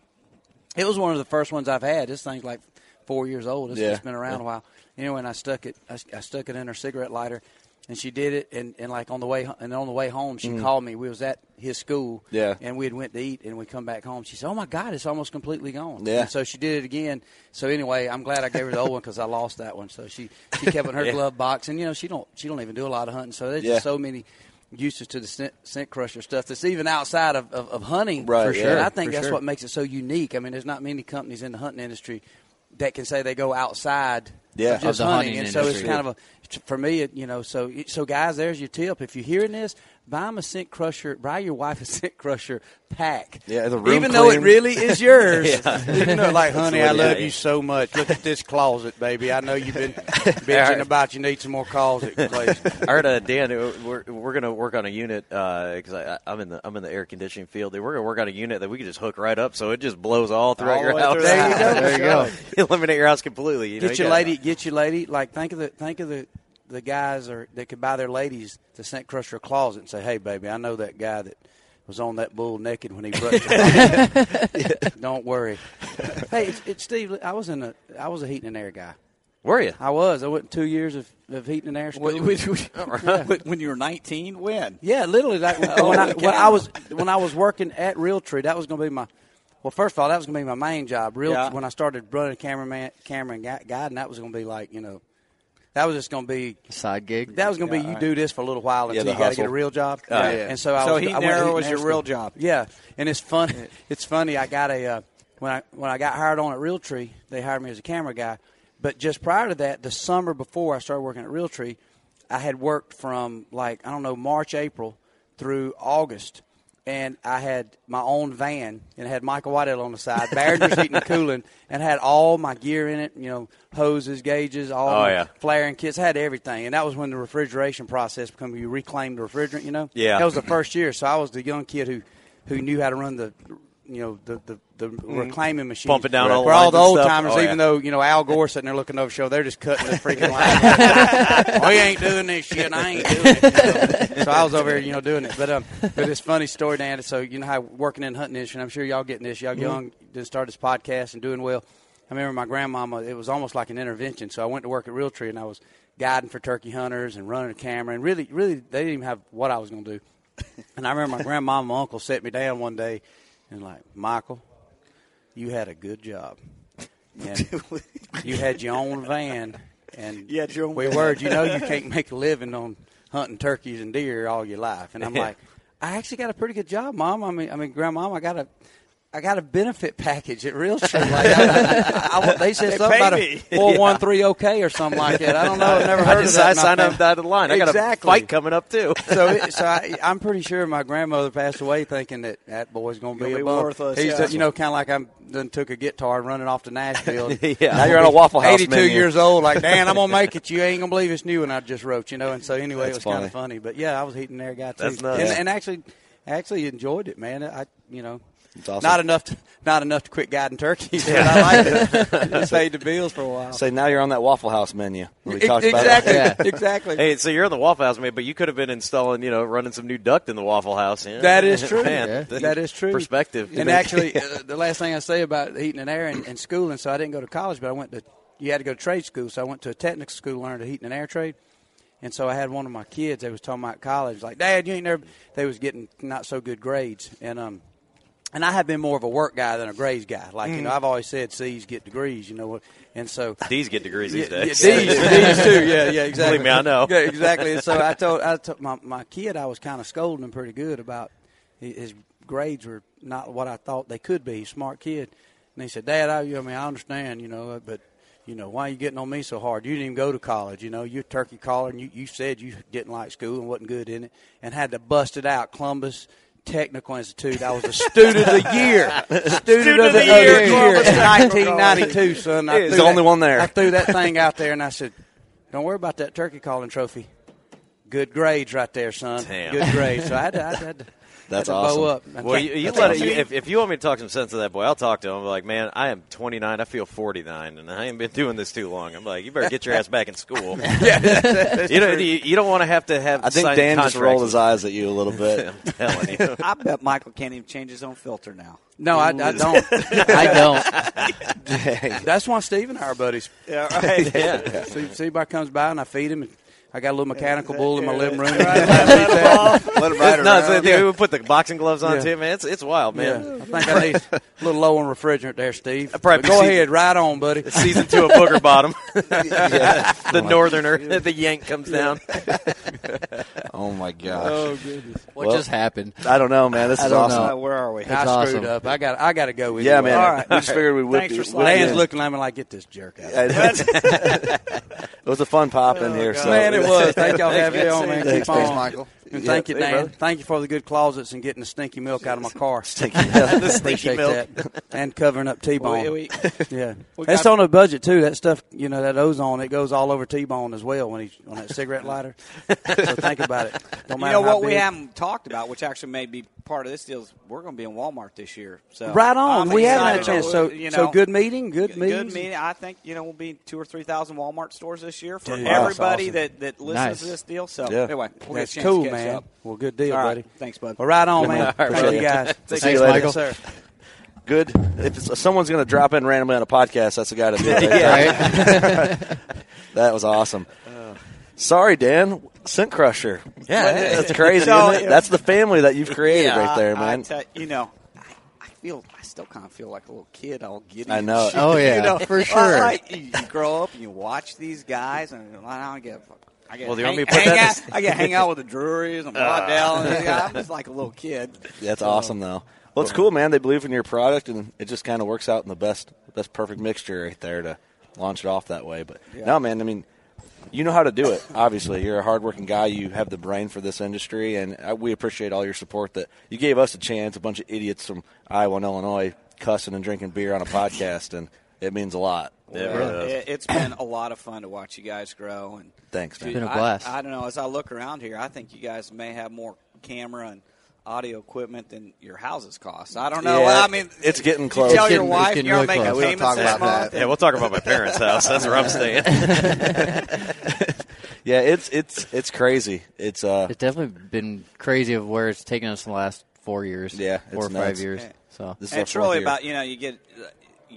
L: it was one of the first ones I've had. This thing's like four years old. It's,
A: Yeah.
L: it's been around a while. Anyway, and I stuck it. I, I stuck it in her cigarette lighter, and she did it. And, and like on the way and on the way home, she
A: Mhm.
L: called me. We was at his school.
A: Yeah.
L: And we had went to eat, and we come back home. She said, "Oh my God, it's almost completely gone."
A: Yeah.
L: And so she did it again. So anyway, I'm glad I gave her the old one because I lost that one. So she she kept it in her [laughs]
A: Yeah.
L: glove box, and you know she don't she don't even do a lot of hunting. So there's
A: Yeah.
L: just so many uses to the scent, scent crusher stuff that's even outside of, of, of hunting.
A: Right,
L: for sure. And I think
A: for
L: that's
A: sure.
L: what makes it so unique. I mean, there's not many companies in the hunting industry that can say they go outside
A: Yeah.
L: of just
C: Of the
L: hunting.
C: hunting
L: And so it's kind of a for me, it, you know. So so guys, there's your tip. If you're hearing this, buy 'em a scent crusher. Buy your wife a scent crusher pack.
A: Yeah, the room
L: even though it really is [laughs] yours.
A: Yeah.
L: Even though, like, honey, I love
A: yeah.
L: you so much. Look at this closet, baby. I know you've been [laughs] bitching about you need some more closet [laughs] place.
I: I heard uh, Dan. uh, We're we're gonna work on a unit because I I'm in the I'm in the air conditioning field. We're gonna work on a unit that we can just hook right up so it just blows all throughout
L: All
I: your house.
L: through There you go. There you go.
I: Eliminate your house completely. You know,
L: get
I: you
L: your
I: gotta-
L: lady, get your lady. Like think of the think of the the guys or that could buy their ladies the scent crusher closet and say, "Hey, baby, I know that guy that was on that bull naked when he brushed your [laughs] teeth. Don't worry." Hey, it's, it's Steve. I was in a I was a heating and air guy.
I: Were you?
L: I was. I went two years of, of heating and air school. [laughs]
M: When- when-
L: Yeah.
M: when you were 19, when?
L: Yeah, literally. Like [laughs] when,
M: Oh,
L: I, when I was when I was working at Realtree, that was going to be my. Well, first of all, that was going to be my main job. Real
M: Yeah.
L: when I started running cameraman, camera and gui- guiding, that was going to be like you know, that was just going to be
C: side gig.
L: That was going to be you
M: right.
L: do this for a little while until
M: the
L: you got to get a real job.
M: Oh, yeah.
L: And so I
M: So
L: was.
M: heating
L: I went
M: air
L: to
M: was your real job.
L: Yeah, and it's funny. it's funny. I got a uh, when I when I got hired on at Realtree, they hired me as a camera guy. But just prior to that, the summer before I started working at Realtree, I had worked from like I don't know March, April through August, and I had my own van and it had Michael Waddell on the side, Barrington's heating and cooling, and had all my gear in it. You know, hoses, gauges, all
I: Oh, yeah.
L: flaring kits, had everything. And that was when the refrigeration process became you reclaim the refrigerant. You know,
I: Yeah.
L: that was the first year. So I was the young kid who who knew how to run the. You know the the, the reclaiming machine,
I: Pumping down all the
L: all the old timers,
I: Oh,
L: even
I: yeah.
L: though you know Al Gore sitting there looking over the show, they're just cutting the freaking [laughs] line. [laughs] we ain't doing this shit. I ain't doing it. you [laughs] know. So I was over here, you know, doing it. But um, but it's funny story, Dan. So you know how working in hunting industry, and I'm sure y'all getting this. Y'all
M: Mhm.
L: young, just started this podcast and doing well. I remember my grandmama. It was almost like an intervention. So I went to work at Realtree, and I was guiding for turkey hunters and running a camera. And really, really, they didn't even have what I was going to do. And I remember my grandmama, and my uncle set me down one day, and like Michael, you had a good job. [laughs] And you had your own van, and
M: You had your own
L: we
M: van.
L: word, you know, you can't [laughs] make a living on hunting turkeys and deer all your life. And I'm
M: Yeah.
L: like, I actually got a pretty good job, Mom. I mean, I mean, Grandmom, I got a, I got a benefit package at Realtree. [laughs] Like, I, I, I, they said
I: They
L: something about
I: me. [laughs]
L: a four one three OK or something like that. I don't know. I've never
I: I
L: heard of
I: just-
L: that.
I: I signed up
L: family.
I: dotted line. I got a
L: exactly.
I: fight coming up too. [laughs]
L: so, it, so I, I'm pretty sure my grandmother passed away thinking that that boy's going to be
M: Gonna
L: a
M: be
L: bum.
M: worthless,
L: He's,
M: yeah.
L: you know, kind of like I'm done took a guitar and running off to Nashville.
I: Yeah.
A: Now you're on a Waffle House
L: 82
A: menu.
L: years old. Like, Dan, I'm gonna make it. You ain't gonna believe it's new and I just wrote. You know, and so anyway,
A: That's
L: it was kind of funny. But yeah, I was heating there guy too,
I: That's nuts.
L: and,
I: Yeah.
L: and actually, actually enjoyed it, man. I, you know.
A: It's awesome.
L: Not enough, to, not enough to quit guiding turkeys. But I liked it. Just paid the bills for a while.
A: Say now you're on that Waffle House menu. We
L: Ex-
A: talked about
L: exactly, exactly.
I: Hey, so you're in the Waffle House, man, but you could have been installing, you know, running some new duct in the Waffle House. you [laughs] know?
L: That is true.
I: Man,
L: That is true.
I: Perspective.
L: And actually, [laughs] uh, the last thing I say about heating and air and, and schooling, so I didn't go to college, but I went to. You had to go to trade school, so I went to a technical school to learn the heating and air trade. And so I had one of my kids. They was talking about college, like, Dad, you ain't never. They was getting not so good grades, and um, and I have been more of a work guy than a grades guy. Like you know,
I: Mm.
L: I've always said C's get degrees, you know, what and so
I: D's get degrees these
L: yeah,
I: days.
L: Yeah, D's, D's too. Yeah, yeah, [laughs] exactly.
I: Believe me, I know.
L: Yeah, exactly. And so I told, I told my my kid, I was kind of scolding him pretty good about his, his grades were not what I thought they could be. Smart kid, and he said, "Dad, I, I mean, I understand, you know, but." You know, why are you getting on me so hard? You didn't even go to college. You know, you're a turkey caller, and you, you said you didn't like school and wasn't good in it, and had to bust it out. Columbus Technical Institute. I was a student of the year. [laughs] Student, of the, year, in
A: Columbus Technical
L: 1992, son. I
A: He's
L: threw
A: the
L: that-
A: only one there.
L: I threw that thing out there, and I said, "Don't worry about that turkey calling trophy. Good grades right there, son.
I: Damn.
L: Good grades." So I had to, I had to,
A: That's awesome.
L: bow up.
I: Well, you, you let
L: awesome.
I: you, if, if you want me to talk some sense to that boy, I'll talk to him. I'm like, man, I am 29. I feel 49, and I ain't been doing this too long. I'm like, you better get your ass back in school. [laughs]
L: Yeah, [laughs]
I: you, know,
L: true.
I: you, you don't want to have to have.
A: I think Dan just rolled his eyes at you a little bit. [laughs]
I: I'm telling you.
M: I bet Michael can't even change his own filter now.
L: No, I, I don't.
C: I
L: don't. That's why Steve and I are buddies.
M: Yeah, right.
I: Yeah.
L: See, see, everybody comes by and I feed him. And I got a little mechanical bull in my living room.
M: Right, [laughs] let him [laughs] off. Let ride
I: no, it's,
M: around.
I: they would put the boxing gloves on
L: Yeah.
I: too, man. It's it's wild, man.
L: Yeah, I think I need a little low on refrigerant there, Steve.
I: probably
L: go
I: see-
L: ahead, right on, buddy. [laughs]
I: Season two of Booger Bottom.
A: Yeah.
I: the northerner, the yank comes down.
A: Oh my gosh!
L: Oh goodness.
C: What
A: Well,
C: just happened?
A: I don't know, man. This
C: I
A: is awesome.
C: know.
M: Where are we?
L: I
C: That's
L: screwed
C: awesome.
L: up. I got. I got to go with you.
A: Yeah,
L: you.
A: man.
L: All right.
A: We just figured we would.
M: Thanks for
A: whip
M: sliding
A: you
L: Dan's
A: in.
L: looking at me like, get this jerk out.
A: It was a fun pop in oh, here. So
L: Man, it was. [laughs] Thank y'all for having me on, man.
A: Thanks,
L: Keep
A: thanks,
L: on.
A: Michael.
L: And
A: Yeah,
L: thank you, Dan.
A: brother.
L: Thank you for the good closets and getting the stinky milk out of my car. [laughs]
A: Stinky milk. [laughs]
J: The stinky
L: Appreciate
J: milk.
L: that. And covering up T-bone.
J: We- we-
L: yeah,
J: we
L: that's on the budget too. That stuff, you know, that ozone, it goes all over T-bone as well when he's on that cigarette lighter. so think about it. Don't matter
J: You
L: matter
J: know
L: how
J: what we haven't talked about, which actually may be part of this deal, is we're going to be in Walmart this year. So
L: Right on.
J: I'm
L: We haven't had a chance. So-
J: you
L: so
J: know,
L: good meeting, good
J: meeting,
L: Good
J: meeting. I think you know we'll be in two or three thousand Walmart stores this year for
L: Dude,
J: everybody
L: awesome.
J: that, that listens
L: Nice.
J: to this deal. So
L: Yeah.
J: anyway, we'll get
L: That's
J: a chance
L: cool,
J: to catch
L: man.
J: up.
L: Well, good deal,
J: All right.
L: buddy.
J: Thanks, bud.
L: Well, right on, man.
J: All right,
L: Appreciate
J: brother.
L: you guys.
J: Take
A: See you
J: care.
A: later.
J: Yes, sir.
A: Good. If someone's going to drop in randomly on a podcast, that's the guy to do it. [laughs]
J: Yeah. [laughs]
A: that was awesome. Sorry, Dan. Scent Crusher.
J: Yeah.
A: that's crazy.
J: So.
A: That's the family that you've created
J: Yeah,
A: right there,
J: I- I
A: man.
J: tell- you know, I, I feel, I still kind of feel like a little kid. All giddy.
A: I
J: and
A: know.
J: shit,
A: Oh, [laughs] yeah,
J: you know?
A: for sure.
J: like, you, you grow up and you watch these guys, and I don't get. I get
I: Well, do you
J: hang,
I: want me to put
J: hang out, I get hang out with the Drurys and uh. Waddell, and. [laughs] I'm just like a little kid.
A: That's
J: So,
A: awesome, though. Well, it's cool, man. They believe in your product, and it just kind of works out in the best, best perfect mixture right there to launch it off that way. But
J: Yeah.
A: no, man. I mean, you know how to do it. Obviously, you're a hardworking guy. You have the brain for this industry, and uh, we appreciate all your support. That you gave us a chance. A bunch of idiots from Iowa and Illinois cussing and drinking beer on a podcast, and it means a lot.
J: Well, it, it's been a lot of fun to watch you guys grow. And
A: Thanks, man.
J: Dude, I- I, don't know. As I look around here, I think you guys may have more camera and audio equipment than your houses cost. I don't know.
A: Yeah,
J: I mean,
A: it's getting
J: you
A: close.
J: Tell
A: It's
J: your
A: getting-
J: wife
A: it's
J: you're
A: getting
J: making
A: close.
J: payments
A: We don't talk
J: this
A: about
J: month.
A: that.
I: Yeah, we'll talk about my parents' house. That's where I'm [laughs] staying. [laughs]
A: yeah, it's it's it's crazy. It's uh,
C: It's definitely been crazy of where it's taken us in the last four years.
A: Yeah,
C: four or
A: it's
C: five years.
J: Yeah.
C: So
A: This is
J: And it's really
A: year.
J: about you know you get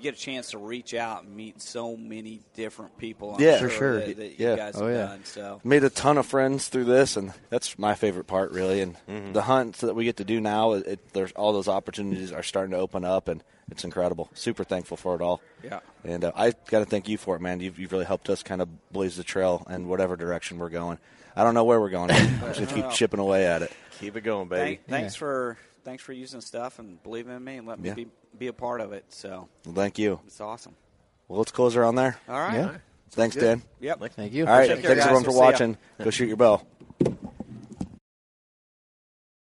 J: you get a chance to reach out and meet so many different people. I'm
A: yeah, for
J: sure, That, that you
A: yeah.
J: guys
C: Oh,
J: have done. So
A: made a ton of friends through this, and that's my favorite part, really. And
J: Mm-hmm.
A: the hunts that we get to do now, it, there's all those opportunities are starting to open up, and it's incredible. Super thankful for it all.
J: Yeah.
A: And uh, I got to thank you for it, man. You've, you've really helped us kind of blaze the trail in whatever direction we're going. I don't know where we're going. I'm just gonna keep chipping away at it.
I: Keep it going, baby.
J: Thank, thanks for thanks for using stuff and believing in me and letting
A: Yeah.
J: me be be a part of it. So
A: Well, thank you.
J: it's awesome.
A: Well, let's close around there.
J: All right.
A: Yeah. Thanks,
J: Good.
A: Dan.
J: Yep.
C: Thank you.
A: All right.
J: Take care,
A: Thanks everyone for
J: We'll see ya.
A: watching. Go shoot your bow.